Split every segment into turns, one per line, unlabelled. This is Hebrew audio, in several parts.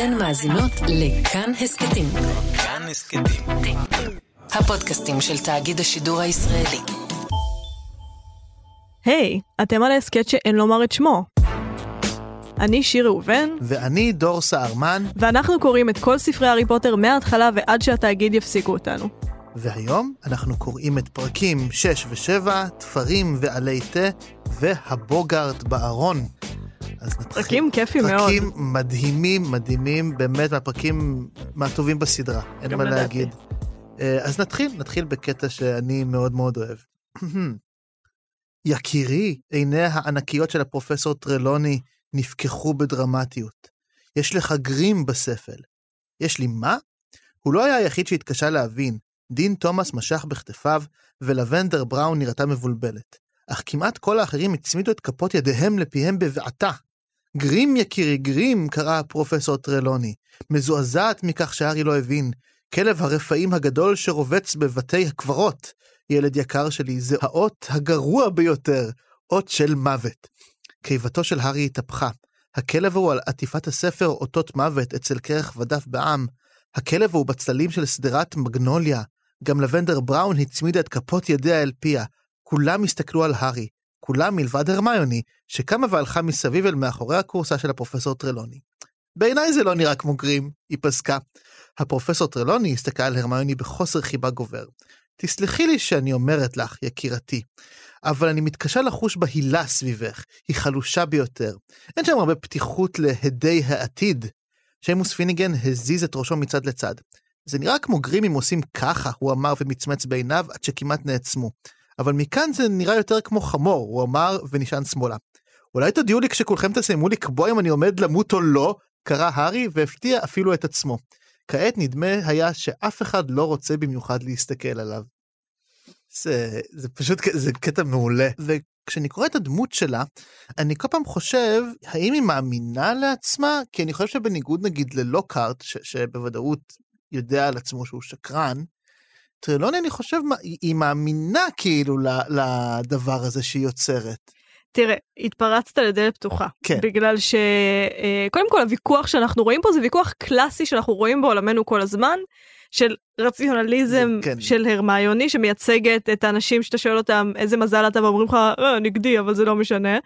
אתן מאזינות לכאן הסכתים.
כאן הסכתים.
הפודקאסטים של תאגיד השידור הישראלי.
היי, אתם על ההסכת שאין לומר את שמו. אני שיר ראובן,
ואני דור סהרמן,
ואנחנו קוראים את כל ספרי הארי פוטר מההתחלה ועד שהתאגיד יפסיקו אותנו.
והיום אנחנו קוראים את פרקים 6 ו-7, תפרים ועלי תה, והבוגארט בארון. אז נתחיל.
פרקים כיפים מאוד.
פרקים מדהימים, מדהימים, באמת מהפרקים מהטובים בסדרה, אין מה
לדעתי.
להגיד. אה, אז נתחיל, נתחיל בקטע שאני מאוד מאוד אוהב. יקירי, עיניה הענקיות של הפרופסור טרלוני נפקחו בדרמטיות. יש לך גרים בספל. יש לי מה? הוא לא היה היחיד שהתקשה להבין. דין תומאס משך בכתפיו, ולבנדר בראון נראתה מבולבלת. אך כמעט כל האחרים הצמידו את כפות ידיהם לפיהם בבעתה. גרים יקירי, גרים, קרא הפרופסור טרלוני, מזועזעת מכך שהארי לא הבין. כלב הרפאים הגדול שרובץ בבתי הקברות. ילד יקר שלי, זה האות הגרוע ביותר, אות של מוות. קיבתו של הארי התהפכה. הכלב הוא על עטיפת הספר אותות מוות אצל כרך ודף בעם. הכלב הוא בצללים של שדרת מגנוליה. גם לבנדר בראון הצמידה את כפות ידיה אל פיה. כולם הסתכלו על הארי. כולם מלבד הרמיוני, שקמה והלכה מסביב אל מאחורי הכורסה של הפרופסור טרלוני. בעיניי זה לא נראה כמו גרים, היא פסקה. הפרופסור טרלוני הסתכל על הרמיוני בחוסר חיבה גובר. תסלחי לי שאני אומרת לך, יקירתי, אבל אני מתקשה לחוש בהילה סביבך, היא חלושה ביותר. אין שם הרבה פתיחות להדי העתיד. שיימוס פיניגן הזיז את ראשו מצד לצד. זה נראה כמו גרים אם עושים ככה, הוא אמר ומצמץ בעיניו עד שכמעט נעצמו. אבל מכאן זה נראה יותר כמו חמור, הוא אמר ונשען שמאלה. אולי תודיעו לי כשכולכם תסיימו לקבוע אם אני עומד למות או לא, קרא הארי והפתיע אפילו את עצמו. כעת נדמה היה שאף אחד לא רוצה במיוחד להסתכל עליו. זה, זה פשוט, זה קטע מעולה. וכשאני קורא את הדמות שלה, אני כל פעם חושב, האם היא מאמינה לעצמה? כי אני חושב שבניגוד נגיד ללוקארט, ש, שבוודאות יודע על עצמו שהוא שקרן, טרלוני אני חושב, היא, מאמינה כאילו לדבר הזה שהיא יוצרת.
תראה, התפרצת לדלת פתוחה.
כן.
בגלל ש... אה, קודם כל הוויכוח שאנחנו רואים פה זה ויכוח קלאסי שאנחנו רואים בעולמנו כל הזמן, של רציונליזם
כן.
של הרמיוני שמייצגת את האנשים שאתה שואל אותם איזה מזל אתה ואומרים לך אה, נגדי אבל זה לא משנה.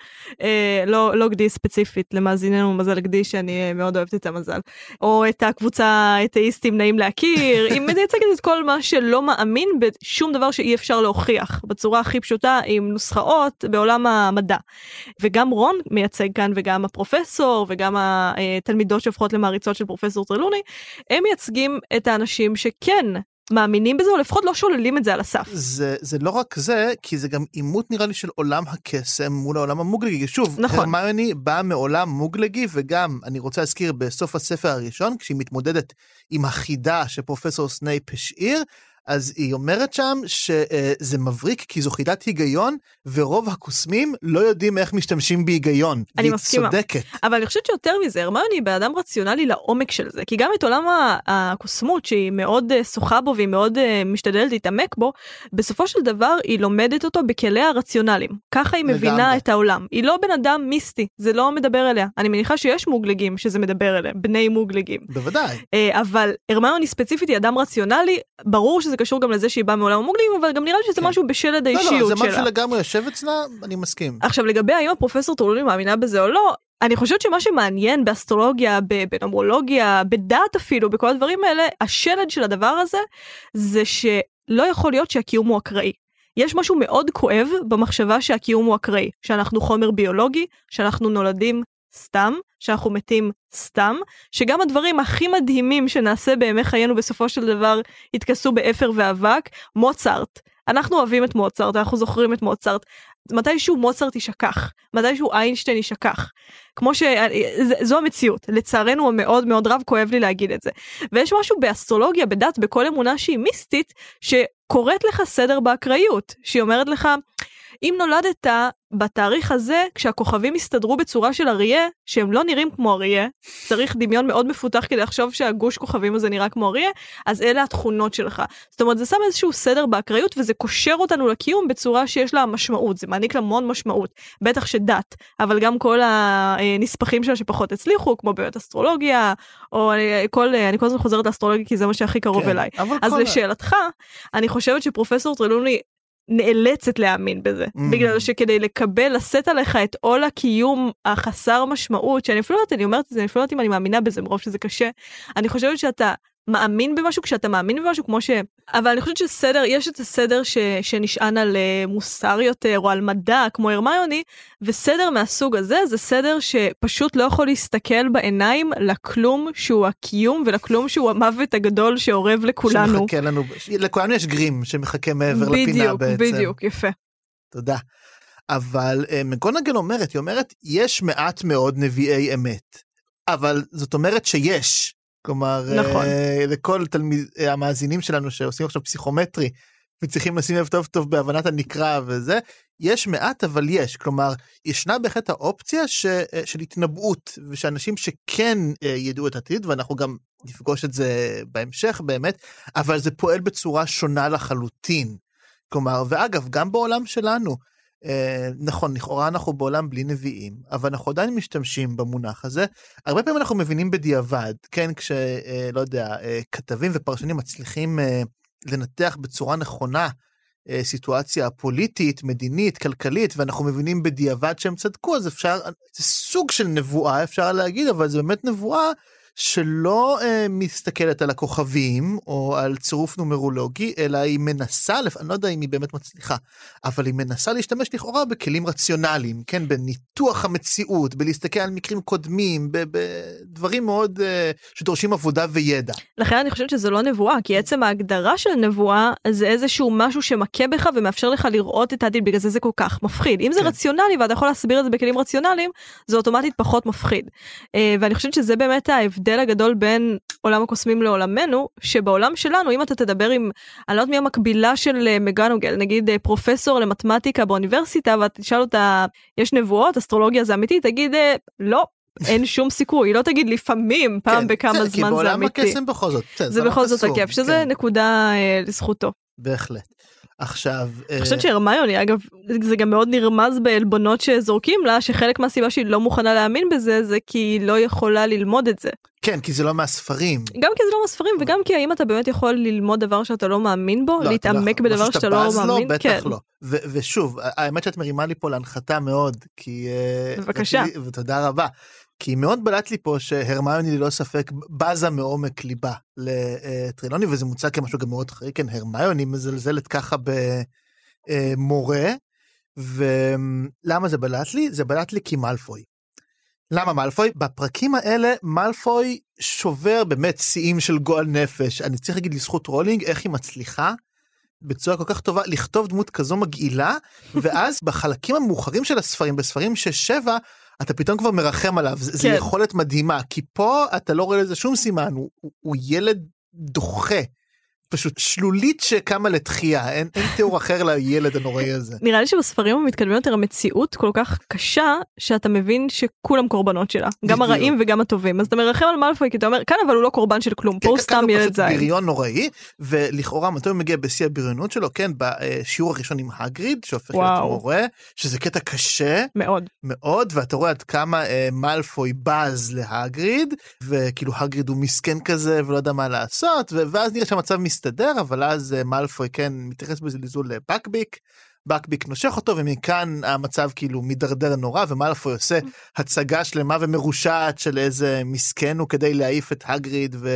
אה, לא, לא גדי ספציפית למאזיננו מזל גדי שאני אה, מאוד אוהבת את המזל. או את הקבוצה האתאיסטים נעים להכיר, היא מייצגת את כל מה שלא מאמין בשום דבר שאי אפשר להוכיח בצורה הכי פשוטה עם נוסחאות בעולם המדע. וגם רון מייצג כאן וגם הפרופסור וגם התלמידות שהופכות למעריצות של פרופסור טרלוני, הם מייצגים את האנשים שכן מאמינים בזה או לפחות לא שוללים את זה על הסף.
זה, זה לא רק זה, כי זה גם עימות נראה לי של עולם הקסם מול העולם המוגלגי. שוב,
נכון.
הרמיוני באה מעולם מוגלגי, וגם, אני רוצה להזכיר, בסוף הספר הראשון, כשהיא מתמודדת עם החידה שפרופסור סנייפ השאיר, אז היא אומרת שם שזה מבריק כי זו חידת היגיון, ורוב הקוסמים לא יודעים איך משתמשים בהיגיון.
אני
והיא
מסכימה.
צודקת.
אבל אני חושבת שיותר מזה, הרמיוני בן אדם רציונלי לעומק של זה, כי גם את עולם הקוסמות שהיא מאוד אה, שוחה בו והיא מאוד אה, משתדלת להתעמק בו, בסופו של דבר היא לומדת אותו בכליה הרציונליים. ככה היא מבינה
לגמרי.
את העולם. היא לא בן אדם מיסטי, זה לא מדבר אליה. אני מניחה שיש מוגלגים שזה מדבר אליהם, בני מוגלגים.
בוודאי.
אה, אבל הרמיוני ספציפית היא אדם רציונלי, ברור שזה קשור גם לזה שהיא באה מעולם המוגלגים, אבל גם נראה לי שזה
כן.
משהו בשלד
לא, לא,
האישיות
זה
שלה.
משהו לגמרי יושב אצלה, אני מסכים.
עכשיו לגבי האם הפרופסור טרלוני מאמינה בזה או לא, אני חושבת שמה שמעניין באסטרולוגיה, בנומרולוגיה, בדת אפילו, בכל הדברים האלה, השלד של הדבר הזה, זה שלא יכול להיות שהקיום הוא אקראי. יש משהו מאוד כואב במחשבה שהקיום הוא אקראי, שאנחנו חומר ביולוגי, שאנחנו נולדים סתם, שאנחנו מתים סתם, שגם הדברים הכי מדהימים שנעשה בימי חיינו בסופו של דבר יתכסו באפר ואבק, מוצרט. אנחנו אוהבים את מוצרט, אנחנו זוכרים את מוצרט. מתישהו מוצרט יישכח, מתישהו איינשטיין יישכח. כמו ש... זו המציאות, לצערנו המאוד מאוד רב, כואב לי להגיד את זה. ויש משהו באסטרולוגיה, בדת, בכל אמונה שהיא מיסטית, שקוראת לך סדר באקראיות, שהיא אומרת לך, אם נולדת בתאריך הזה, כשהכוכבים הסתדרו בצורה של אריה, שהם לא נראים כמו אריה, צריך דמיון מאוד מפותח כדי לחשוב שהגוש כוכבים הזה נראה כמו אריה, אז אלה התכונות שלך. זאת אומרת, זה שם איזשהו סדר באקראיות וזה קושר אותנו לקיום בצורה שיש לה משמעות, זה מעניק לה המון משמעות. בטח שדת, אבל גם כל הנספחים שלה שפחות הצליחו, כמו באמת אסטרולוגיה, או כל, אני כל הזמן חוזרת לאסטרולוגיה כי זה מה שהכי קרוב
כן,
אליי. אז
כל-
לשאלתך, אני חושבת שפרופסור טרלוני נאלצת להאמין בזה,
Mm.
בגלל שכדי לקבל, לשאת עליך את עול הקיום החסר משמעות, שאני אפילו לא יודעת, אני אומרת את זה, אני אפילו לא יודעת אם אני מאמינה בזה, מרוב שזה קשה, אני חושבת שאתה מאמין במשהו, כשאתה מאמין במשהו, כמו ש... אבל אני חושבת שסדר, יש את הסדר ש... שנשען על אה, מוסר יותר, או על מדע, כמו הרמיוני, וסדר מהסוג הזה, זה סדר שפשוט לא יכול להסתכל בעיניים לכלום שהוא הקיום, ולכלום שהוא המוות הגדול שאורב לכולנו.
שמחכה לנו, לכולנו יש גרים שמחכה מעבר לפינה
בדיוק,
בעצם.
בדיוק, יפה.
תודה. אבל אה, מקונגל אומרת, היא אומרת, יש מעט מאוד נביאי אמת, אבל זאת אומרת שיש. כלומר,
נכון.
אה, לכל תלמיד, אה, המאזינים שלנו שעושים עכשיו פסיכומטרי, וצריכים לשים לב טוב טוב בהבנת הנקרא וזה, יש מעט אבל יש, כלומר, ישנה בהחלט האופציה ש, אה, של התנבאות, ושאנשים שכן ידעו את העתיד, ואנחנו גם נפגוש את זה בהמשך באמת, אבל זה פועל בצורה שונה לחלוטין. כלומר, ואגב, גם בעולם שלנו, נכון, לכאורה אנחנו בעולם בלי נביאים, אבל אנחנו עדיין משתמשים במונח הזה. הרבה פעמים אנחנו מבינים בדיעבד, כן, כש, אה, יודע, אה, כתבים ופרשנים מצליחים אה, לנתח בצורה נכונה אה, סיטואציה פוליטית, מדינית, כלכלית, ואנחנו מבינים בדיעבד שהם צדקו, אז אפשר, זה סוג של נבואה, אפשר להגיד, אבל זה באמת נבואה שלא אה, מסתכלת על הכוכבים או על צירוף נומרולוגי, אלא היא מנסה, אני לא יודע אם היא באמת מצליחה, אבל היא מנסה להשתמש לכאורה בכלים רציונליים, כן, בניתוח המציאות, בלהסתכל על מקרים קודמים, בדברים מאוד אה, שדורשים עבודה וידע.
לכן אני חושבת שזה לא נבואה, כי עצם ההגדרה של נבואה זה איזשהו משהו שמכה בך ומאפשר לך לראות את העתיד, בגלל זה זה כל כך מפחיד. אם זה
כן.
רציונלי ואתה יכול להסביר את זה בכלים רציונליים, זה אוטומטית פחות מפחיד. אה, ואני חושבת שזה באמת ההבדל הגדול בין עולם הקוסמים לעולמנו, שבעולם שלנו, אם אתה תדבר עם, אני לא יודעת מי המקבילה של אה, מגנוגל, נגיד אה, פרופסור למתמטיקה באוניברסיטה, ואתה תשאל אותה, יש נבואות, אסטרולוגיה זה אמיתי? תגיד, אה, לא. אין שום סיכוי, היא לא תגיד לפעמים, פעם
כן,
בכמה
כי
זמן זה
בעולם
אמיתי.
הקסם בכל זאת, בסדר,
זה
לא
בכל זאת הכיף, שזה
כן,
נקודה אה, לזכותו.
בהחלט. עכשיו,
אני חושבת שהרמיוני, אגב, זה גם מאוד נרמז בעלבונות שזורקים לה, שחלק מהסיבה שהיא לא מוכנה להאמין בזה, זה כי היא לא יכולה ללמוד את זה.
כן, כי זה לא מהספרים.
גם כי זה לא מהספרים, וגם כי האם אתה באמת יכול ללמוד דבר שאתה לא מאמין בו,
לא, לא
להתעמק
יכול.
בדבר שאתה לא
לו,
מאמין,
בטח
כן.
לא. ו- ושוב, האמת שאת מרימה לי פה להנחתה מאוד, כי... אה,
בבקשה.
ותודה רבה. כי מאוד בלט לי פה שהרמיוני ללא ספק בזה מעומק ליבה לטרילוני, וזה מוצג כמשהו גם מאוד חריג, כן, הרמיוני מזלזלת ככה במורה, ולמה זה בלט לי? זה בלט לי כי מאלפוי. למה מאלפוי? בפרקים האלה מאלפוי שובר באמת שיאים של גועל נפש. אני צריך להגיד לזכות רולינג איך היא מצליחה בצורה כל כך טובה לכתוב דמות כזו מגעילה, ואז בחלקים המאוחרים של הספרים, בספרים שש שבע, אתה פתאום כבר מרחם עליו,
כן.
יכולת מדהימה, כי פה אתה לא רואה לזה שום סימן, הוא, הוא, הוא ילד דוחה. פשוט שלולית שקמה לתחייה, אין, אין תיאור אחר לילד הנוראי הזה.
נראה לי שבספרים המתקדמים יותר המציאות כל כך קשה, שאתה מבין שכולם קורבנות שלה. גם. הרעים וגם הטובים. אז אתה מרחם על מאלפוי, כי אתה אומר, כאן אבל הוא לא קורבן של כלום, פה הוא סתם
כאן הוא
ילד
פשוט
זין.
בריון נוראי, ולכאורה מתי הוא מגיע בשיא הבריונות שלו, כן, בשיעור הראשון עם הגריד, שהופך להיות. מורה, שזה קטע קשה
מאוד.
מאוד, ואתה רואה עד כמה אה, מאלפוי בז להגריד, וכאילו הגריד הוא מסכן כזה ולא יודע מה לעשות, ואז נראה שהמצב מסתדר, אבל אז אה, מאלפוי כן מתייחס בזלזול לבקביק. בקביק נושך אותו ומכאן המצב כאילו מידרדר נורא ומאלפוי עושה הצגה שלמה ומרושעת של איזה מסכן הוא כדי להעיף את הגריד ו...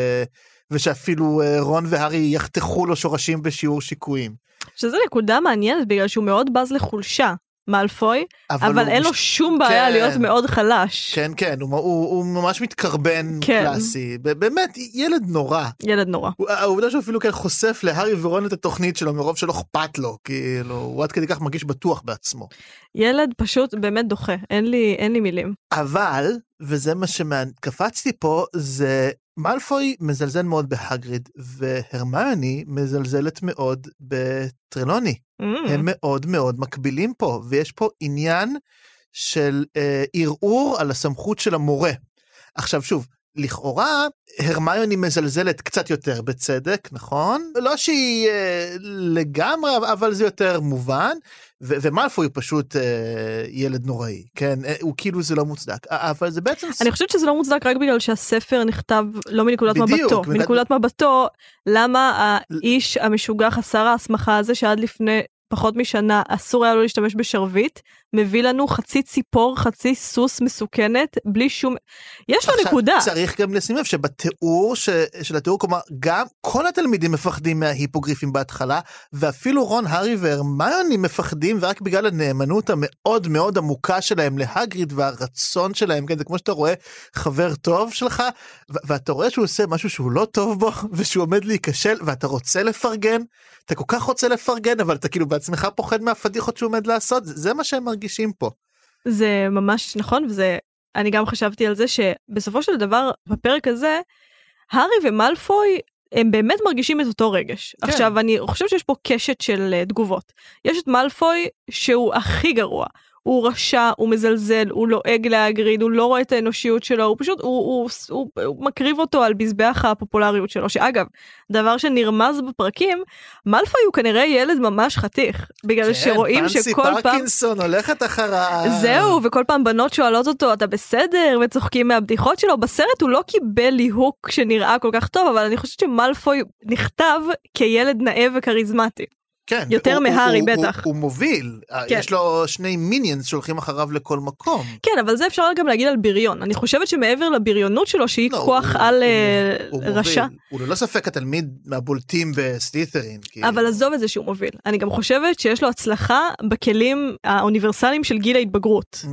ושאפילו אה, רון והארי יחתכו לו שורשים בשיעור שיקויים.
שזה נקודה מעניינת בגלל שהוא מאוד בז לחולשה, מאלפוי, אבל
הוא
אין לו שום בעיה
כן.
להיות מאוד חלש.
כן כן הוא, הוא, הוא ממש מתקרבן
כן.
קלאסי באמת ילד נורא.
ילד נורא.
העובדה שהוא אפילו כן חושף להארי ורון את התוכנית שלו מרוב שלא אכפת לו כאילו הוא עד כדי כך מרגיש בטוח בעצמו.
ילד פשוט באמת דוחה, אין לי, אין לי מילים.
אבל וזה מה שקפצתי פה זה מאלפוי מזלזל מאוד בהגריד, והרמיוני מזלזלת מאוד בטרלוני.
Mm.
הם מאוד מאוד מקבילים פה, ויש פה עניין של אה, ערעור על הסמכות של המורה. עכשיו שוב, לכאורה הרמיוני מזלזלת קצת יותר בצדק, נכון? לא שהיא אה, לגמרי, אבל זה יותר מובן, ומאלפוי פשוט אה, ילד נוראי, כן? אה, הוא כאילו זה לא מוצדק, א- אבל זה בעצם...
אני חושבת שזה לא מוצדק רק בגלל שהספר נכתב לא מנקודת
בדיוק,
מבטו.
מנקודת-
מנקודת מבטו, למה האיש המשוגע חסר ההסמכה הזה שעד לפני פחות משנה אסור היה לו להשתמש בשרביט, מביא לנו חצי ציפור, חצי סוס מסוכנת, בלי שום... יש לו נקודה.
צריך גם לשים לב שבתיאור ש... של התיאור, כלומר, גם כל התלמידים מפחדים מההיפוגריפים בהתחלה, ואפילו רון, הארי והרמיוני מפחדים, ורק בגלל הנאמנות המאוד מאוד עמוקה שלהם להגריד והרצון שלהם, כן, זה כמו שאתה רואה חבר טוב שלך, ו- ואתה רואה שהוא עושה משהו שהוא לא טוב בו, ושהוא עומד להיכשל, ואתה רוצה לפרגן, אתה כל כך רוצה לפרגן, אבל אתה כאילו בעצמך פוחד מהפדיחות שהוא עומד לעשות, זה זה מה שהם מרגישים פה.
זה ממש נכון, וזה... אני גם חשבתי על זה שבסופו של דבר, בפרק הזה, הארי ומלפוי הם באמת מרגישים את אותו רגש.
כן.
עכשיו, אני חושבת שיש פה קשת של אה, תגובות. יש את מלפוי שהוא הכי גרוע. הוא רשע, הוא מזלזל, הוא לועג להגריד, הוא לא רואה את האנושיות שלו, הוא פשוט, הוא, הוא, הוא, הוא מקריב אותו על מזבח הפופולריות שלו, שאגב, דבר שנרמז בפרקים, מלפוי הוא כנראה ילד ממש חתיך, בגלל שרואים
כן, פנסי
שכל פעם...
פרקינסון הולכת אחריו.
זהו, וכל פעם בנות שואלות אותו, אתה בסדר? וצוחקים מהבדיחות שלו. בסרט הוא לא קיבל ליהוק שנראה כל כך טוב, אבל אני חושבת שמלפוי נכתב כילד נאה וכריזמטי.
כן,
יותר
הוא-
מהארי,
הוא- הוא-
בטח.
הוא מוביל,
כן.
יש לו שני מיניאנס שהולכים אחריו לכל מקום.
כן, אבל זה אפשר גם להגיד על בריון. אני חושבת שמעבר לבריונות שלו, שהיא
לא,
כוח
הוא-
על
הוא
אה,
הוא
רשע,
מוביל. הוא ללא ספק התלמיד מהבולטים בסלית'רין. כאילו.
אבל עזוב את זה שהוא מוביל. אני גם חושבת שיש לו הצלחה בכלים האוניברסליים של גיל ההתבגרות.
Mm,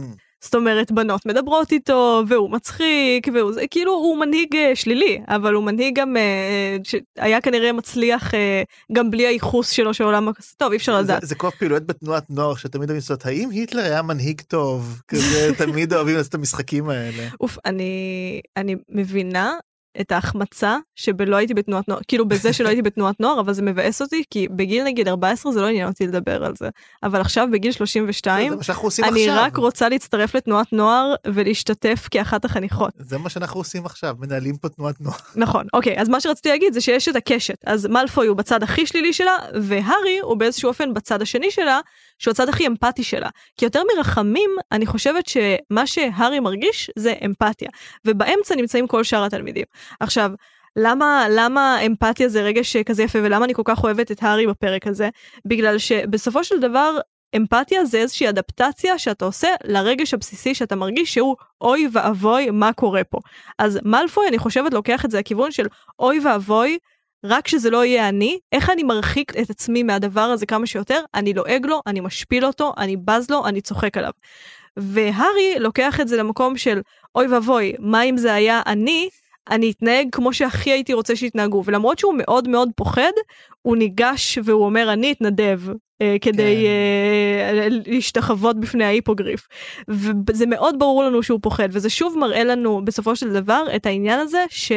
זאת אומרת, בנות מדברות איתו, והוא מצחיק, והוא זה, כאילו הוא מנהיג אה, שלילי, אבל הוא מנהיג גם, אה, שהיה כנראה מצליח אה, גם בלי הייחוס שלו של עולם, טוב, אי אפשר לדעת.
זה כמו פעילויות בתנועת נוער שתמיד אוהבים לעשות, האם היטלר היה מנהיג טוב? כזה תמיד אוהבים לעשות את המשחקים האלה.
אוף, אני, אני מבינה את ההחמצה שבלא הייתי בתנועת נוער, כאילו בזה שלא הייתי בתנועת נוער, אבל זה מבאס אותי, כי בגיל נגיד 14 זה לא עניין אותי לדבר על זה. אבל עכשיו בגיל 32,
זה מה שאנחנו עושים
אני
עכשיו.
רק רוצה להצטרף לתנועת נוער ולהשתתף כאחת החניכות.
זה מה שאנחנו עושים עכשיו, מנהלים פה תנועת נוער.
נכון, אוקיי, אז מה שרציתי להגיד זה שיש את הקשת. אז מאלפוי הוא בצד הכי שלילי שלה, והארי הוא באיזשהו אופן בצד השני שלה, שהוא הצד הכי אמפתי שלה. כי יותר מרחמים, אני חושבת שמה שהארי מרגיש זה אמפתיה. ובאמצע נמצאים כל שאר התלמידים. עכשיו, למה, למה אמפתיה זה רגש כזה יפה, ולמה אני כל כך אוהבת את הארי בפרק הזה? בגלל שבסופו של דבר, אמפתיה זה איזושהי אדפטציה שאתה עושה לרגש הבסיסי שאתה מרגיש שהוא אוי ואבוי מה קורה פה. אז מאלפוי אני חושבת לוקח את זה לכיוון של אוי ואבוי רק שזה לא יהיה אני, איך אני מרחיק את עצמי מהדבר הזה כמה שיותר, אני לועג לו, אני משפיל אותו, אני בז לו, אני צוחק עליו. והארי לוקח את זה למקום של אוי ואבוי, מה אם זה היה אני, אני אתנהג כמו שהכי הייתי רוצה שיתנהגו, ולמרות שהוא מאוד מאוד פוחד, הוא ניגש והוא אומר אני אתנדב אה, כדי
כן.
אה, להשתחוות בפני ההיפוגריף. וזה מאוד ברור לנו שהוא פוחד, וזה שוב מראה לנו בסופו של דבר את העניין הזה ש...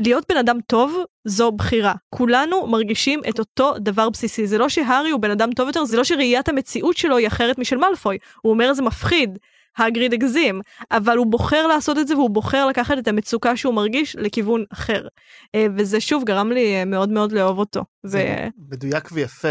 להיות בן אדם טוב זו בחירה. כולנו מרגישים את אותו דבר בסיסי. זה לא שהארי הוא בן אדם טוב יותר, זה לא שראיית המציאות שלו היא אחרת משל מאלפוי. הוא אומר זה מפחיד, הגריד הגזים, אבל הוא בוחר לעשות את זה והוא בוחר לקחת את המצוקה שהוא מרגיש לכיוון אחר. אה, וזה שוב גרם לי אה, מאוד מאוד לאהוב אותו.
זה מדויק ויפה.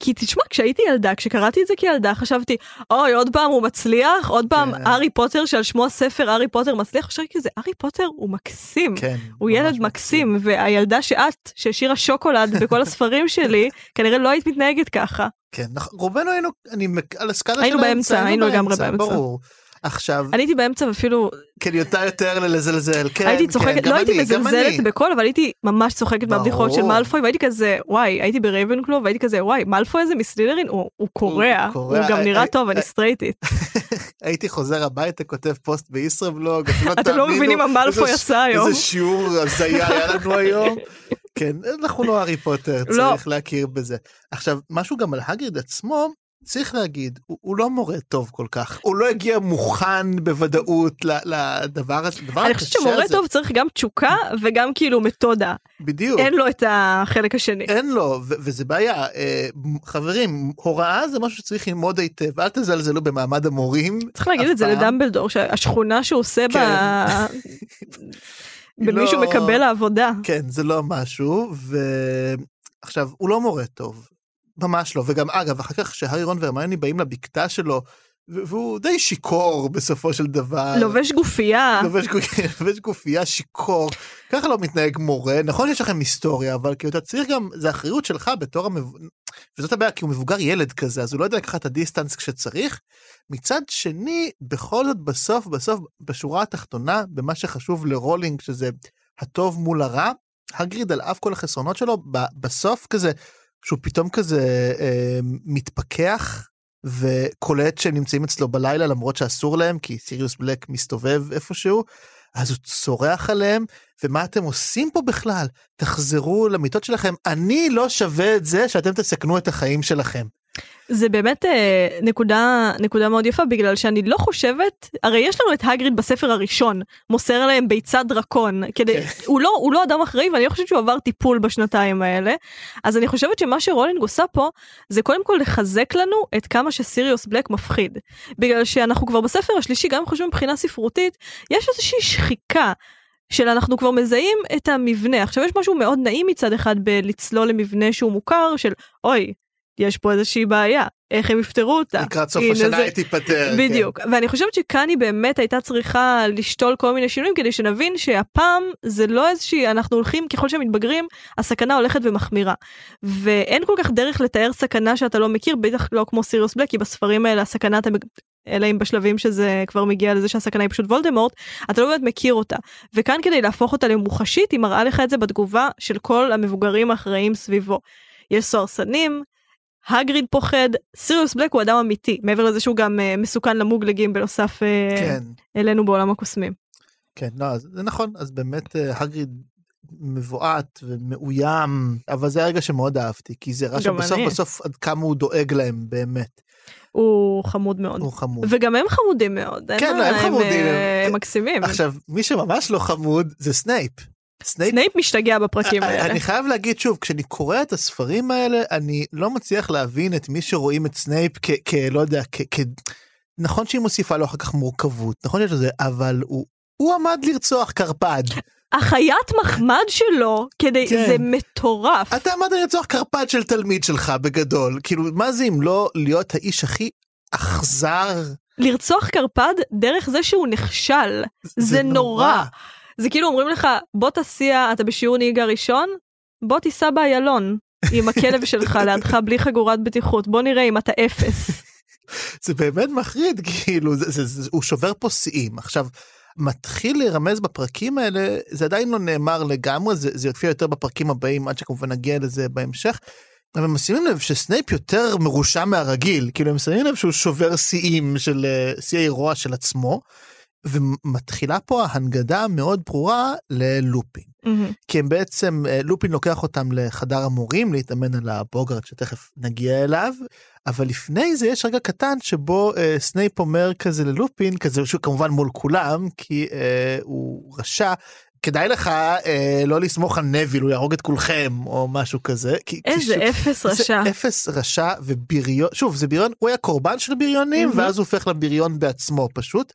כי תשמע, כשהייתי ילדה, כשקראתי את זה כילדה, חשבתי, אוי, עוד פעם הוא מצליח, עוד פעם
כן.
הארי פוטר שעל שמו הספר הארי פוטר מצליח, חשבתי כזה, הארי פוטר הוא מקסים.
כן.
הוא ילד מקסים, והילדה שאת, שהשאירה שוקולד בכל הספרים שלי, כנראה לא היית מתנהגת ככה.
כן, נכון, רובנו היינו, אני, על הסקאלה של
היינו באמצע, היינו לגמרי באמצע.
ברור. עכשיו,
אני הייתי באמצע ואפילו,
כן, יותר יותר לזלזל, כן,
הייתי
כן,
צוחקת,
גם
לא הייתי
אני,
מזלזלת
אני.
בקול, אבל הייתי ממש צוחקת מהבדיחות של. מאלפוי, והייתי כזה, וואי, הייתי ברייבנקלו, והייתי כזה, וואי, מאלפוי הזה מסלית'רין, הוא הוא קורע, הוא
קורע.
גם
אה,
נראה
אה,
טוב, אני
אה,
סטרייטית.
הייתי חוזר הביתה, כותב פוסט בישראבלוג, אתם לא
מבינים מה מאלפוי עשה היום.
איזה שיעור הזיה היה לנו היום. כן, אנחנו לא הארי פוטר,
לא.
צריך להכיר בזה. עכשיו, משהו גם על הגריד עצמו, צריך להגיד, הוא, הוא לא מורה טוב כל כך. הוא לא הגיע מוכן בוודאות לדבר הזה.
אני חושבת שמורה
הזה.
טוב צריך גם תשוקה וגם כאילו מתודה.
בדיוק.
אין לו את החלק השני.
אין לו, וזה בעיה. אה, חברים, הוראה זה משהו שצריך ללמוד היטב, אל תזלזלו במעמד המורים.
צריך להגיד את זה. לדמבלדור, שהשכונה שהוא עושה ב...
כן.
במי שהוא
לא-
מקבל לעבודה.
כן, זה לא משהו, ועכשיו, הוא לא מורה טוב, ממש לא, וגם אגב, אחר כך שהארי רון והרמיוני באים לבקתה שלו, והוא די שיכור בסופו של דבר.
לובש גופייה.
לובש לובש גופייה שיכור, ככה לא מתנהג מורה, נכון שיש לכם היסטוריה, אבל כאילו אתה צריך גם, זה אחריות שלך בתור המבוגר, וזאת הבעיה, כי הוא מבוגר ילד כזה, אז הוא לא יודע לקחת את הדיסטנס כשצריך. מצד שני, בכל זאת בסוף, בסוף, בשורה התחתונה, במה שחשוב לרולינג, שזה הטוב מול הרע, הגריד על אף כל החסרונות שלו, בסוף כזה, שהוא פתאום כזה אה, מתפכח, וקולט שהם נמצאים אצלו בלילה למרות שאסור להם כי סיריוס בלק מסתובב איפשהו אז הוא צורח עליהם ומה אתם עושים פה בכלל תחזרו למיטות שלכם אני לא שווה את זה שאתם תסכנו את החיים שלכם.
זה באמת אה, נקודה נקודה מאוד יפה בגלל שאני לא חושבת הרי יש לנו את הגריד בספר הראשון מוסר להם ביצת דרקון כדי
כן.
הוא לא הוא לא אדם אחראי ואני לא חושבת שהוא עבר טיפול בשנתיים האלה אז אני חושבת שמה שרולינג עושה פה זה קודם כל לחזק לנו את כמה שסיריוס בלק מפחיד בגלל שאנחנו כבר בספר השלישי גם חושבים מבחינה ספרותית יש איזושהי שחיקה. של אנחנו כבר מזהים את המבנה עכשיו יש משהו מאוד נעים מצד אחד בלצלול למבנה שהוא מוכר של אוי יש פה איזושהי בעיה איך הם יפתרו אותה.
לקראת סוף השנה
זה-
היא תיפטר. כן.
בדיוק ואני חושבת שכאן היא באמת הייתה צריכה לשתול כל מיני שינויים כדי שנבין שהפעם זה לא איזושהי אנחנו הולכים ככל שהם מתבגרים הסכנה הולכת ומחמירה ואין כל כך דרך לתאר סכנה שאתה לא מכיר בטח לא כמו סיריוס בלק כי בספרים האלה הסכנה אתה אלא אם בשלבים שזה כבר מגיע לזה שהסכנה היא פשוט וולדמורט אתה לא באמת מכיר אותה וכאן כדי להפוך אותה למוחשית היא מראה לך את זה בתגובה של כל המבוגרים האחראים סביבו. יש סוהרסנים הגריד פוחד סיריוס בלק הוא אדם אמיתי מעבר לזה שהוא גם uh, מסוכן למוגלגים בנוסף uh,
כן.
אלינו בעולם הקוסמים.
כן, לא, זה נכון, אז באמת אה, האגריד מבועת ומאוים, אבל זה הרגע שמאוד אהבתי, כי זה הראה שבסוף
אני.
בסוף עד כמה הוא דואג להם באמת,
הוא חמוד מאוד.
הוא חמוד.
וגם הם חמודים מאוד.
כן,
מה,
הם חמודים,
אה,
הם-
הם מקסימים.
עכשיו, מי שממש לא חמוד זה סנייפ. סנייפ,
סנייפ משתגע בפרקים
אני-
האלה.
אני חייב להגיד שוב, כשאני קורא את הספרים האלה, אני לא מצליח להבין את מי שרואים את סנייפ כ... כ- לא יודע, כ... נכון שהיא מוסיפה לו אחר כך מורכבות, נכון שיש לזה, אבל הוא... הוא עמד לרצוח קרפד.
החיית מחמד שלו כדי
כן.
זה מטורף.
אתה עמד לרצוח קרפד של תלמיד שלך בגדול. כאילו, מה זה אם לא להיות האיש הכי אכזר?
לרצוח קרפד דרך זה שהוא נכשל. זה נורא. זה כאילו אומרים לך בוא תסיע אתה בשיעור נהיגה ראשון בוא תיסע באיילון עם הכלב שלך לידך בלי חגורת בטיחות בוא נראה אם אתה אפס.
זה באמת מחריד, כאילו, זה, זה, זה, הוא שובר פה שיאים. עכשיו, מתחיל להירמז בפרקים האלה, זה עדיין לא נאמר לגמרי, זה, זה יופיע יותר בפרקים הבאים, עד שכמובן נגיע לזה בהמשך. אבל הם שמים לב שסנייפ יותר מרושע מהרגיל, כאילו הם שמים לב שהוא שובר שיאים של אה, שיאי רוע של עצמו, ומתחילה פה ההנגדה המאוד ברורה ללופין.
מהמם.
כי הם בעצם, אה, לופין לוקח אותם לחדר המורים להתאמן על הבוגרד שתכף נגיע אליו, אבל לפני זה יש רגע קטן שבו אה, סנייפ אומר כזה ללופין, כזה שהוא כמובן מול כולם, כי אה, הוא רשע. כדאי לך אה, לא לסמוך על נוויל, הוא יהרוג את כולכם, או משהו כזה. כי, כי
איזה
שוב,
אפס רשע.
זה אפס רשע ובריון, שוב, זה בריון, הוא היה קורבן של בריונים,
מהמם.
ואז הוא הופך לבריון בעצמו פשוט.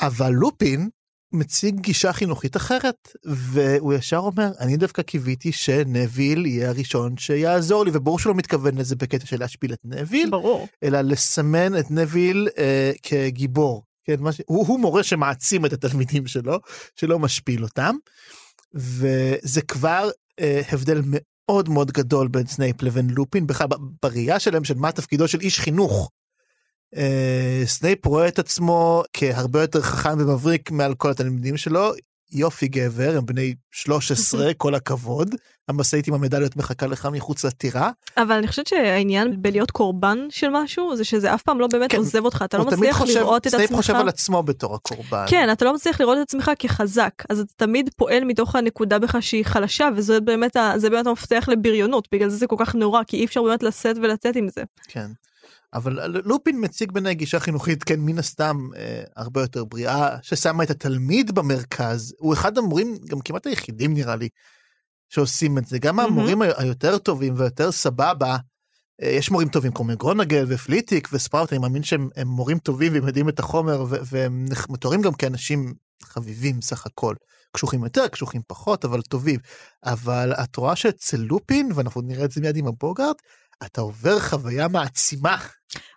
אבל לופין מציג גישה חינוכית אחרת, והוא ישר אומר, אני דווקא קיוויתי שנוויל יהיה הראשון שיעזור לי, וברור שהוא לא מתכוון לזה בקטע של להשפיל את נוויל,
ברור.
אלא לסמן את נוויל אה, כגיבור. כן, מה ש... הוא, הוא מורה שמעצים את התלמידים שלו, שלא משפיל אותם, וזה כבר אה, הבדל מאוד מאוד גדול בין סנייפ לבין לופין, בכלל בראייה שלהם של מה תפקידו של איש חינוך. אה, סנייפ רואה את עצמו כהרבה יותר חכם ומבריק מעל כל התלמידים שלו. יופי גבר, הם בני 13, כל הכבוד. המשאית עם המדליות מחכה לך מחוץ לטירה.
אבל אני חושבת שהעניין בלהיות קורבן של משהו זה שזה אף פעם לא באמת
כן,
עוזב אותך אתה לא מצליח
חושב,
לראות את
סנייפ
עצמך.
חושב על עצמו בתור הקורבן.
כן אתה לא מצליח לראות את עצמך כחזק אז אתה תמיד פועל מתוך הנקודה בך שהיא חלשה וזה באמת באמת המפתח לבריונות בגלל זה זה כל כך נורא כי אי אפשר באמת לשאת ולתת עם זה.
כן. אבל לופין מציג בעיניי גישה חינוכית, כן, מן הסתם, אה, הרבה יותר בריאה, ששמה את התלמיד במרכז. הוא אחד המורים, גם כמעט היחידים נראה לי, שעושים את זה. גם
מהמם.
המורים היותר טובים ויותר סבבה, אה, יש מורים טובים כמו מגרונגל ופליטיק וספראוט, אני מאמין שהם הם מורים טובים והם יודעים את החומר, והם מתוארים גם כאנשים חביבים סך הכל. קשוחים יותר, קשוחים פחות, אבל טובים. אבל את רואה שאצל לופין, ואנחנו נראה את זה מיד עם הבוגארט, אתה עובר חוויה מעצימה.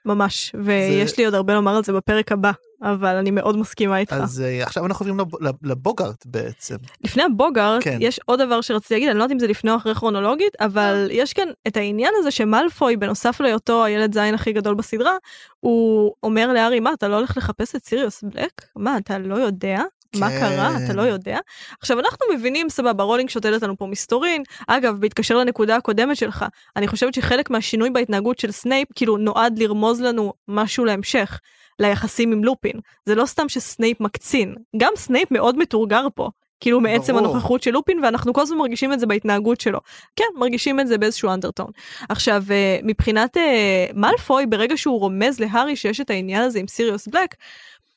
ממש, ויש לי עוד הרבה לומר על זה בפרק הבא, אבל אני מאוד מסכימה איתך.
אז אה, עכשיו אנחנו עוברים לב- לב- לבוגארט בעצם.
לפני הבוגארט,
כן.
יש עוד דבר שרציתי להגיד, אני לא יודעת אם זה לפני או אחרי כרונולוגית, אבל יש כאן את העניין הזה שמלפוי, בנוסף להיותו הילד זין הכי גדול בסדרה, הוא אומר להארי, מה, אתה לא הולך לחפש את סיריוס בלק? מה, אתה לא יודע? מה
כן.
קרה? אתה לא יודע? עכשיו, אנחנו מבינים, סבבה, רולינג שותלת לנו פה מסתורין. אגב, בהתקשר לנקודה הקודמת שלך, אני חושבת שחלק מהשינוי בהתנהגות של סנייפ, כאילו, נועד לרמוז לנו משהו להמשך. ליחסים עם לופין. זה לא סתם שסנייפ מקצין, גם סנייפ מאוד מטורגר פה. כאילו מעצם
ברור.
הנוכחות של לופין ואנחנו כל הזמן מרגישים את זה בהתנהגות שלו. כן, מרגישים את זה באיזשהו undertone. עכשיו, אה, מבחינת אה, מאלפוי, ברגע שהוא רומז להארי שיש את העניין הזה עם סיריוס בלק,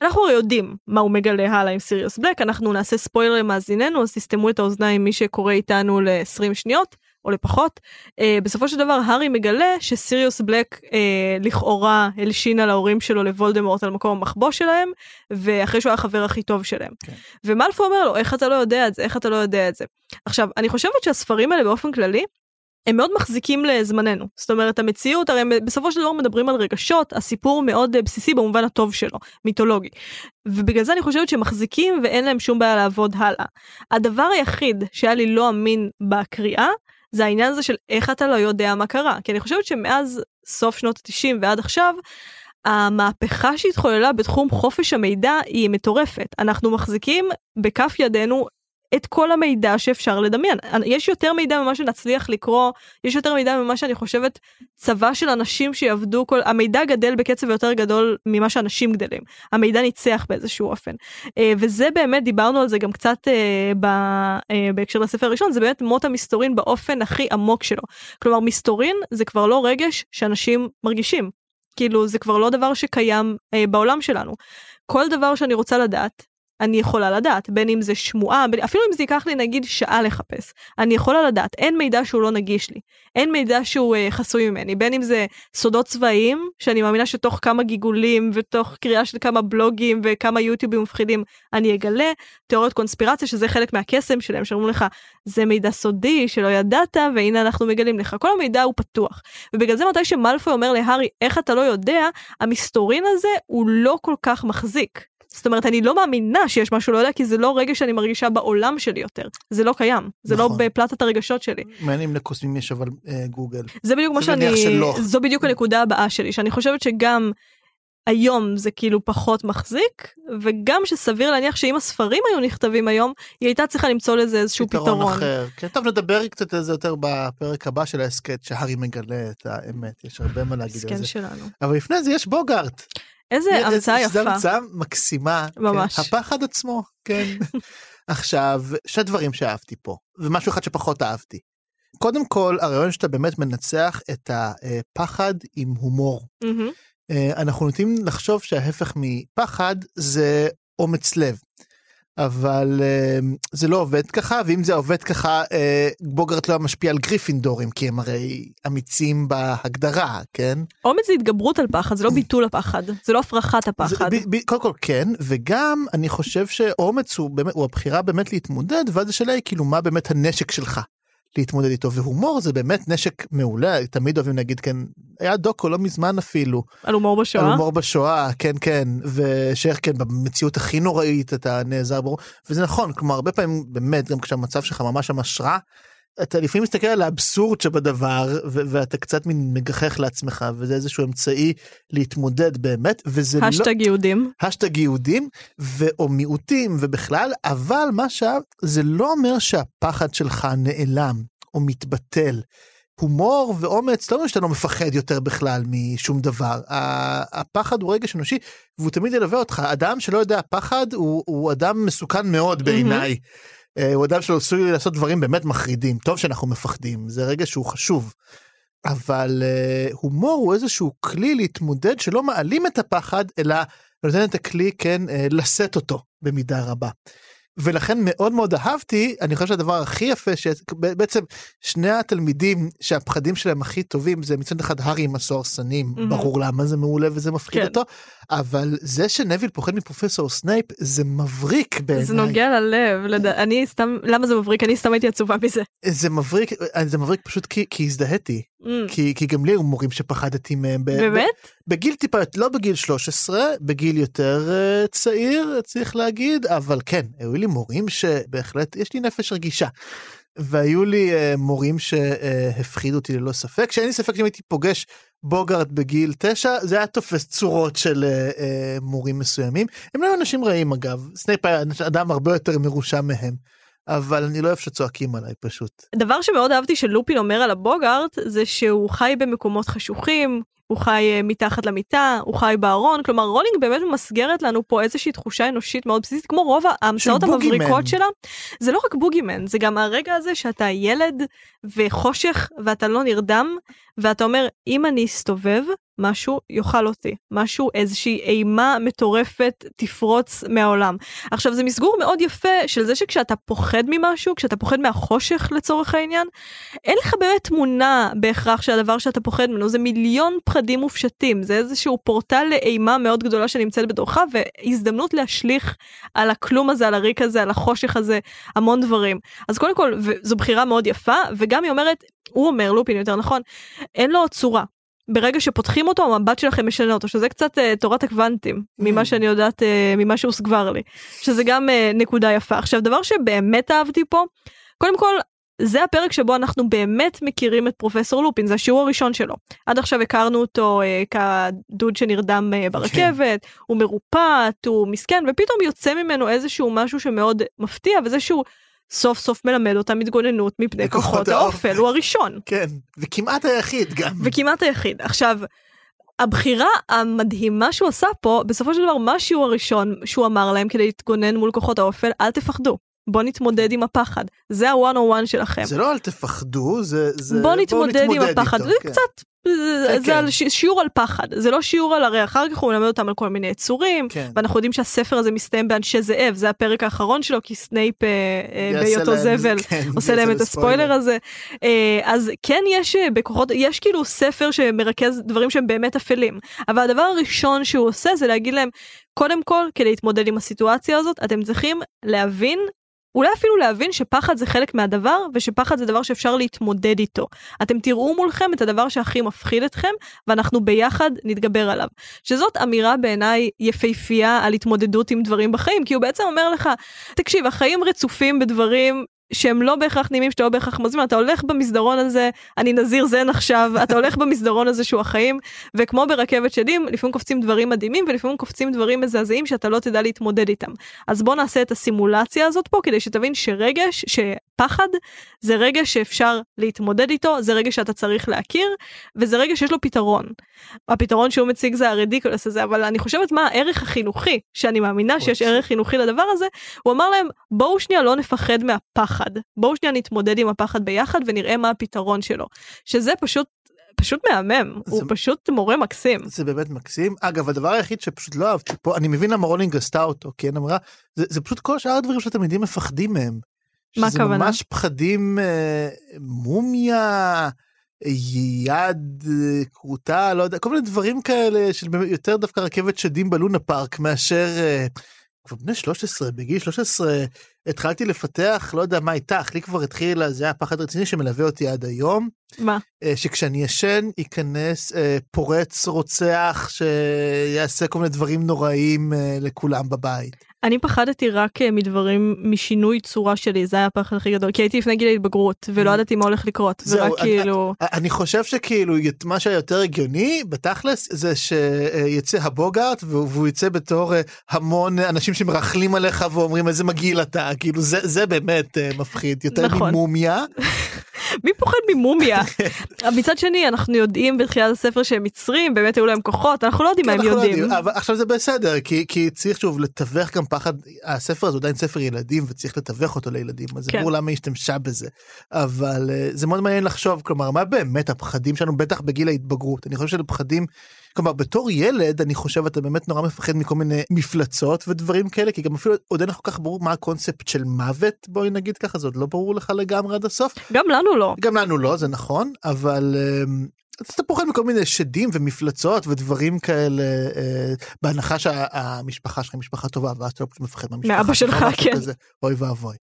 אנחנו הרי יודעים מה הוא מגלה הלאה עם סיריוס בלק, אנחנו נעשה ספוילר למאזיננו, אז תסתמו את האוזניים מי שקורא איתנו ל-20 שניות. או לפחות, אה, בסופו של דבר הארי מגלה שסיריוס בלק אה, לכאורה הלשין על ההורים שלו לוולדמורט על מקום המחבוא שלהם, ואחרי שהוא היה החבר הכי טוב שלהם.
כן.
ומלפו אומר לו, איך אתה לא יודע את זה? איך אתה לא יודע את זה? עכשיו, אני חושבת שהספרים האלה באופן כללי, הם מאוד מחזיקים לזמננו. זאת אומרת, המציאות, הרי הם בסופו של דבר מדברים על רגשות, הסיפור מאוד אה, בסיסי במובן הטוב שלו, מיתולוגי. ובגלל זה אני חושבת שהם מחזיקים ואין להם שום בעיה לעבוד הלאה. הדבר היחיד שהיה לי לא אמין בקריאה, זה העניין הזה של איך אתה לא יודע מה קרה. כי אני חושבת שמאז סוף שנות ה-90 ועד עכשיו, המהפכה שהתחוללה בתחום חופש המידע היא מטורפת. אנחנו מחזיקים בכף ידינו את כל המידע שאפשר לדמיין. יש יותר מידע ממה שנצליח לקרוא, יש יותר מידע ממה שאני חושבת צבא של אנשים שיעבדו כל... המידע גדל בקצב יותר גדול ממה שאנשים גדלים. המידע ניצח באיזשהו אופן. אה, וזה באמת, דיברנו על זה גם קצת אה, ב... אה, בהקשר לספר הראשון, זה באמת מות המסתורין באופן הכי עמוק שלו. כלומר, מסתורין זה כבר לא רגש שאנשים מרגישים. כאילו, זה כבר לא דבר שקיים בעולם שלנו. כל דבר שאני רוצה לדעת, אני יכולה לדעת, בין אם זה שמועה, בין, אפילו אם זה ייקח לי נגיד שעה לחפש, אני יכולה לדעת, אין מידע שהוא לא נגיש לי, אין מידע שהוא אה, חסוי ממני, בין אם זה סודות צבאיים, שאני מאמינה שתוך כמה גיגולים ותוך קריאה של כמה בלוגים וכמה יוטיובים מפחידים אני אגלה, תיאוריות קונספירציה שזה חלק מהקסם שלהם, שאומרים לך, זה מידע סודי שלא ידעת והנה אנחנו מגלים לך, כל המידע הוא פתוח. ובגלל זה מתי שמלפוי אומר להארי, איך אתה לא יודע, המסתורין הזה הוא לא כל כך מחזיק. זאת אומרת, אני לא מאמינה שיש משהו לא יודע, כי זה לא רגע שאני מרגישה בעולם שלי יותר. זה לא קיים. זה
נכון.
לא בפלטת הרגשות שלי.
מעניין אם לקוסמים יש אבל אה, גוגל.
זה בדיוק מה שאני...
שלא.
זו בדיוק הנקודה הבאה שלי, שאני חושבת שגם היום זה כאילו פחות מחזיק, וגם שסביר להניח שאם הספרים היו נכתבים היום, היא הייתה צריכה למצוא לזה איזשהו פתרון.
אחר. כן, טוב נדבר קצת על זה יותר בפרק הבא של ההסכת שהארי מגלה את האמת יש הרבה מה להגיד על זה.
שלנו.
אבל לפני זה יש בוגארט.
איזה המצאה
זו
יפה.
המצאה מקסימה. כן.
ממש.
הפחד עצמו, כן. עכשיו, שני דברים שאהבתי פה, ומשהו אחד שפחות אהבתי. קודם כל, הרעיון שאתה באמת מנצח את הפחד עם הומור. אה, אנחנו נוטים לחשוב שההפך מפחד זה אומץ לב. אבל אה, זה לא עובד ככה, ואם זה עובד ככה, אה, בוגרט לא היה משפיע על גריפינדורים, כי הם הרי אמיצים בהגדרה, כן?
אומץ זה התגברות על פחד, זה לא ביטול הפחד, זה לא הפרחת
זה,
הפחד.
ב, ב, קודם כל כן, וגם אני חושב שאומץ הוא באמת, הוא הבחירה באמת להתמודד, ואז השאלה היא כאילו מה באמת הנשק שלך להתמודד איתו, והומור זה באמת נשק מעולה, תמיד אוהבים להגיד כן, היה דוקו לא מזמן אפילו,
על הומור
על
בשואה.
הומור בשואה, כן כן, ושאיך כן, במציאות הכי נוראית אתה נעזר בו, וזה נכון, כלומר הרבה פעמים באמת, גם כשהמצב שלך ממש ממש רע, אתה לפעמים מסתכל על האבסורד שבדבר, ו- ואתה קצת מין מגחך לעצמך, וזה איזשהו אמצעי להתמודד באמת, וזה לא...
השטיק יהודים.
השטיק יהודים ו- או מיעוטים ובכלל, אבל מה שאהבת, זה לא אומר שהפחד שלך נעלם או מתבטל. הומור ואומץ לא אומר שאתה לא מפחד יותר בכלל משום דבר. הפחד הוא רגש אנושי והוא תמיד ילווה אותך. אדם שלא יודע פחד הוא, הוא אדם מסוכן מאוד בעיניי. אה, הוא אדם שעשוי לעשות דברים באמת מחרידים. טוב שאנחנו מפחדים, זה רגש שהוא חשוב. אבל אה, הומור הוא איזשהו כלי להתמודד שלא מעלים את הפחד, אלא נותן את הכלי, כן, אה, לשאת אותו במידה רבה. ולכן מאוד מאוד אהבתי, אני חושב שהדבר הכי יפה, שבעצם שני התלמידים שהפחדים שלהם הכי טובים זה מצד אחד הארי עם הסוהרסנים, אמ-המ. ברור למה זה מעולה וזה מפחיד כן. אותו, אבל זה שנוויל פוחד מפרופסור סנייפ זה מבריק בעיניי.
זה נוגע ללב, לד... אני סתם, למה זה מבריק? אני סתם הייתי עצובה מזה.
זה מבריק, זה מבריק פשוט כי, כי הזדהיתי. Mm. כי, כי גם לי היו מורים שפחדתי מהם.
באמת?
בגיל טיפה, לא בגיל 13, בגיל יותר uh, צעיר, צריך להגיד, אבל כן, היו לי מורים שבהחלט, יש לי נפש רגישה. והיו לי uh, מורים שהפחידו אותי ללא ספק, שאין לי ספק שאם הייתי פוגש בוגארט בגיל 9, זה היה תופס צורות של uh, uh, מורים מסוימים. הם לא היו אנשים רעים אגב, סנייפ היה אדם הרבה יותר מרושע מהם. אבל אני לא אוהב שצועקים עליי פשוט.
דבר שמאוד אהבתי שלופין אומר על הבוגארט זה שהוא חי במקומות חשוכים, הוא חי אה, מתחת למיטה, הוא חי בארון, כלומר רולינג באמת ממסגרת לנו פה איזושהי תחושה אנושית מאוד בסיסית, כמו רוב ההמצאות המבריקות שלה. זה לא רק בוגימן, זה גם הרגע הזה שאתה ילד וחושך ואתה לא נרדם, ואתה אומר, אם אני אסתובב, משהו יאכל אותי, משהו, איזושהי אימה מטורפת תפרוץ מהעולם. עכשיו זה מסגור מאוד יפה של זה שכשאתה פוחד ממשהו, כשאתה פוחד מהחושך לצורך העניין, אין לך באמת תמונה בהכרח של הדבר שאתה פוחד ממנו, זה מיליון פחדים מופשטים, זה איזשהו פורטל לאימה מאוד גדולה שנמצאת בתורך, והזדמנות להשליך על הכלום הזה, על הריק הזה, על החושך הזה, המון דברים. אז קודם כל, זו בחירה מאוד יפה, וגם היא אומרת, הוא אומר, לופין יותר נכון, אין לו צורה. ברגע שפותחים אותו המבט שלכם משנה אותו שזה קצת uh, תורת הקוונטים mm. ממה שאני יודעת uh, ממה שהוסגבר לי שזה גם uh, נקודה יפה עכשיו דבר שבאמת אהבתי פה קודם כל זה הפרק שבו אנחנו באמת מכירים את פרופסור לופין זה השיעור הראשון שלו עד עכשיו הכרנו אותו uh, כדוד שנרדם uh, ברכבת כן. הוא מרופט הוא מסכן ופתאום יוצא ממנו איזשהו משהו שמאוד מפתיע וזה שהוא סוף סוף מלמד אותם התגוננות מפני כוחות האופל, הוא הראשון.
כן, וכמעט היחיד גם.
וכמעט היחיד. עכשיו, הבחירה המדהימה שהוא עשה פה, בסופו של דבר מה השיעור הראשון שהוא אמר להם כדי להתגונן מול כוחות האופל, אל תפחדו. בוא נתמודד עם הפחד. זה הוואן או וואן שלכם.
זה לא אל תפחדו, זה... זה...
בוא נתמודד, עם הפחד. איתו, זה כן. קצת זה כן. על ש... שיעור על פחד זה לא שיעור על הרי אחר כך הוא מלמד אותם על כל מיני יצורים כן. ואנחנו יודעים שהספר הזה מסתיים באנשי זאב זה הפרק האחרון שלו כי סנייפ אה, אה בהיותו זבל כן, עושה להם את הספוילר הזה אה, אז כן יש בכוחות יש כאילו ספר שמרכז דברים שהם באמת אפלים אבל הדבר הראשון שהוא עושה זה להגיד להם קודם כל כדי להתמודד עם הסיטואציה הזאת אתם צריכים להבין אולי אפילו להבין שפחד זה חלק מהדבר ושפחד זה דבר שאפשר להתמודד איתו. אתם תראו מולכם את הדבר שהכי מפחיד אתכם ואנחנו ביחד נתגבר עליו. שזאת אמירה בעיניי יפהפייה על התמודדות עם דברים בחיים כי הוא בעצם אומר לך תקשיב החיים רצופים בדברים שהם לא בהכרח נעימים שאתה לא בהכרח מזמין אתה הולך במסדרון הזה אני נזיר זן עכשיו אתה הולך במסדרון הזה שהוא החיים וכמו ברכבת שדים לפעמים קופצים דברים מדהימים ולפעמים קופצים דברים מזעזעים שאתה לא תדע להתמודד איתם. אז בוא נעשה את הסימולציה הזאת פה כדי שתבין שרגש שפחד זה רגש שאפשר להתמודד איתו זה רגש שאתה צריך להכיר וזה רגש שיש לו פתרון. הפתרון שהוא מציג זה הרדיקולס הזה אבל אני חושבת מה הערך החינוכי שאני מאמינה שיש ערך חינוכי לדבר הזה הוא אמר להם בואו שנייה לא נפחד מהפחד. הפחד. בואו שנייה נתמודד עם הפחד ביחד ונראה מה הפתרון שלו. שזה פשוט פשוט מהמם, זה, הוא פשוט מורה מקסים.
זה באמת מקסים. אגב, הדבר היחיד שפשוט לא אהבתי פה, אני מבין למה רולינג עשתה אותו, כי היא אמרה, זה, זה פשוט כל שאר הדברים שהתלמידים מפחדים מהם.
מה הכוונה? שזה
ממש פחדים, אה, מומיה, יד אה, כרותה, לא יודע, כל מיני דברים כאלה של יותר דווקא רכבת שדים בלונה פארק מאשר... אה, כבר בני 13, בגיל 13 התחלתי לפתח, לא יודע מה איתך, לי כבר התחיל, זה היה פחד רציני שמלווה אותי עד היום.
מה?
אה, שכשאני ישן ייכנס אה, פורץ רוצח שיעשה כל מיני דברים נוראים אה, לכולם בבית.
אני פחדתי רק מדברים משינוי צורה שלי זה היה הפחד הכי גדול כי הייתי לפני גיל ההתבגרות ולא mm. ידעתי מה הולך לקרות ורק כאילו
אני חושב שכאילו מה שיותר הגיוני בתכלס זה שיצא הבוגארט והוא יצא בתור המון אנשים שמרכלים עליך ואומרים איזה מגעיל אתה כאילו זה זה באמת אה, מפחיד יותר נכון. ממומיה.
מי פוחד ממומיה? מצד שני אנחנו יודעים בתחילת הספר שהם מצרים באמת היו להם כוחות אנחנו לא יודעים מה הם
לא
יודעים.
אבל עכשיו זה בסדר כי כי צריך שוב לתווך גם פחד הספר הזה עדיין ספר ילדים וצריך לתווך אותו לילדים אז זה
כן.
ברור למה היא השתמשה בזה אבל אה, זה מאוד מעניין לחשוב כלומר מה באמת הפחדים שלנו בטח בגיל ההתבגרות אני חושב שפחדים כלומר בתור ילד אני חושב אתה באמת נורא מפחד מכל מיני מפלצות ודברים כאלה כי גם אפילו עוד אין לך כל כך ברור מה הקונספט של מוות בואי נגיד ככה זה עוד לא ברור לך לגמרי עד הסוף
גם לנו לא.
גם לנו לא זה נכון אבל אמ, אז אתה פוחד מכל מיני שדים ומפלצות ודברים כאלה אה, בהנחה שהמשפחה שלך היא משפחה טובה ואז אתה לא פשוט מפחד מהמשפחה
מאבא שלך, כן.
כזה, אוי ואבוי.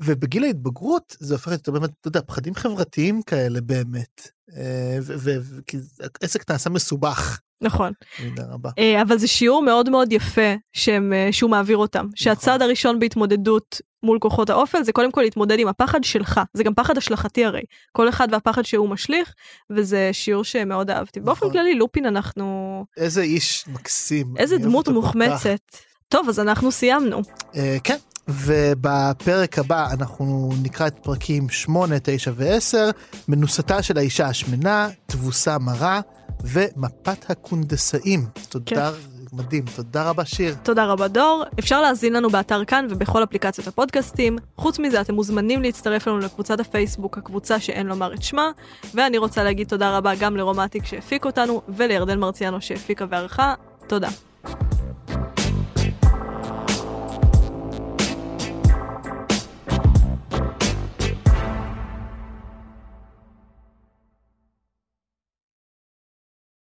ובגיל ההתבגרות זה הופך להיות באמת אתה יודע פחדים חברתיים כאלה באמת אה, ו- ו- ו- כי העסק נעשה מסובך
נכון.
במידה רבה.
אה, אבל זה שיעור מאוד מאוד יפה שהם, אה, שהוא מעביר אותם. שהצעד הראשון בהתמודדות מול כוחות האופל זה קודם כל להתמודד עם הפחד שלך. זה גם פחד השלכתי הרי. כל אחד והפחד שהוא משליך, וזה שיעור שמאוד אהבתי. באופן
נכון.
כללי לופין אנחנו...
איזה איש מקסים.
איזה דמות. מוחמצת. טוב, אז אנחנו סיימנו.
אה, כן, ובפרק הבא אנחנו נקרא את פרקים 8, 9 ו-10, מנוסתה של האישה השמנה, תבוסה מרה ומפת הקונדסאים. תודה, מדהים, תודה רבה שיר.
תודה רבה דור. אפשר להזין לנו באתר כאן ובכל אפליקציות הפודקאסטים. חוץ מזה אתם מוזמנים להצטרף לנו לקבוצת הפייסבוק, הקבוצה שאין לומר את שמה. ואני רוצה להגיד תודה רבה גם לרומטיק שהפיק אותנו ולירדן מרציאנו שהפיקה וערכה. תודה.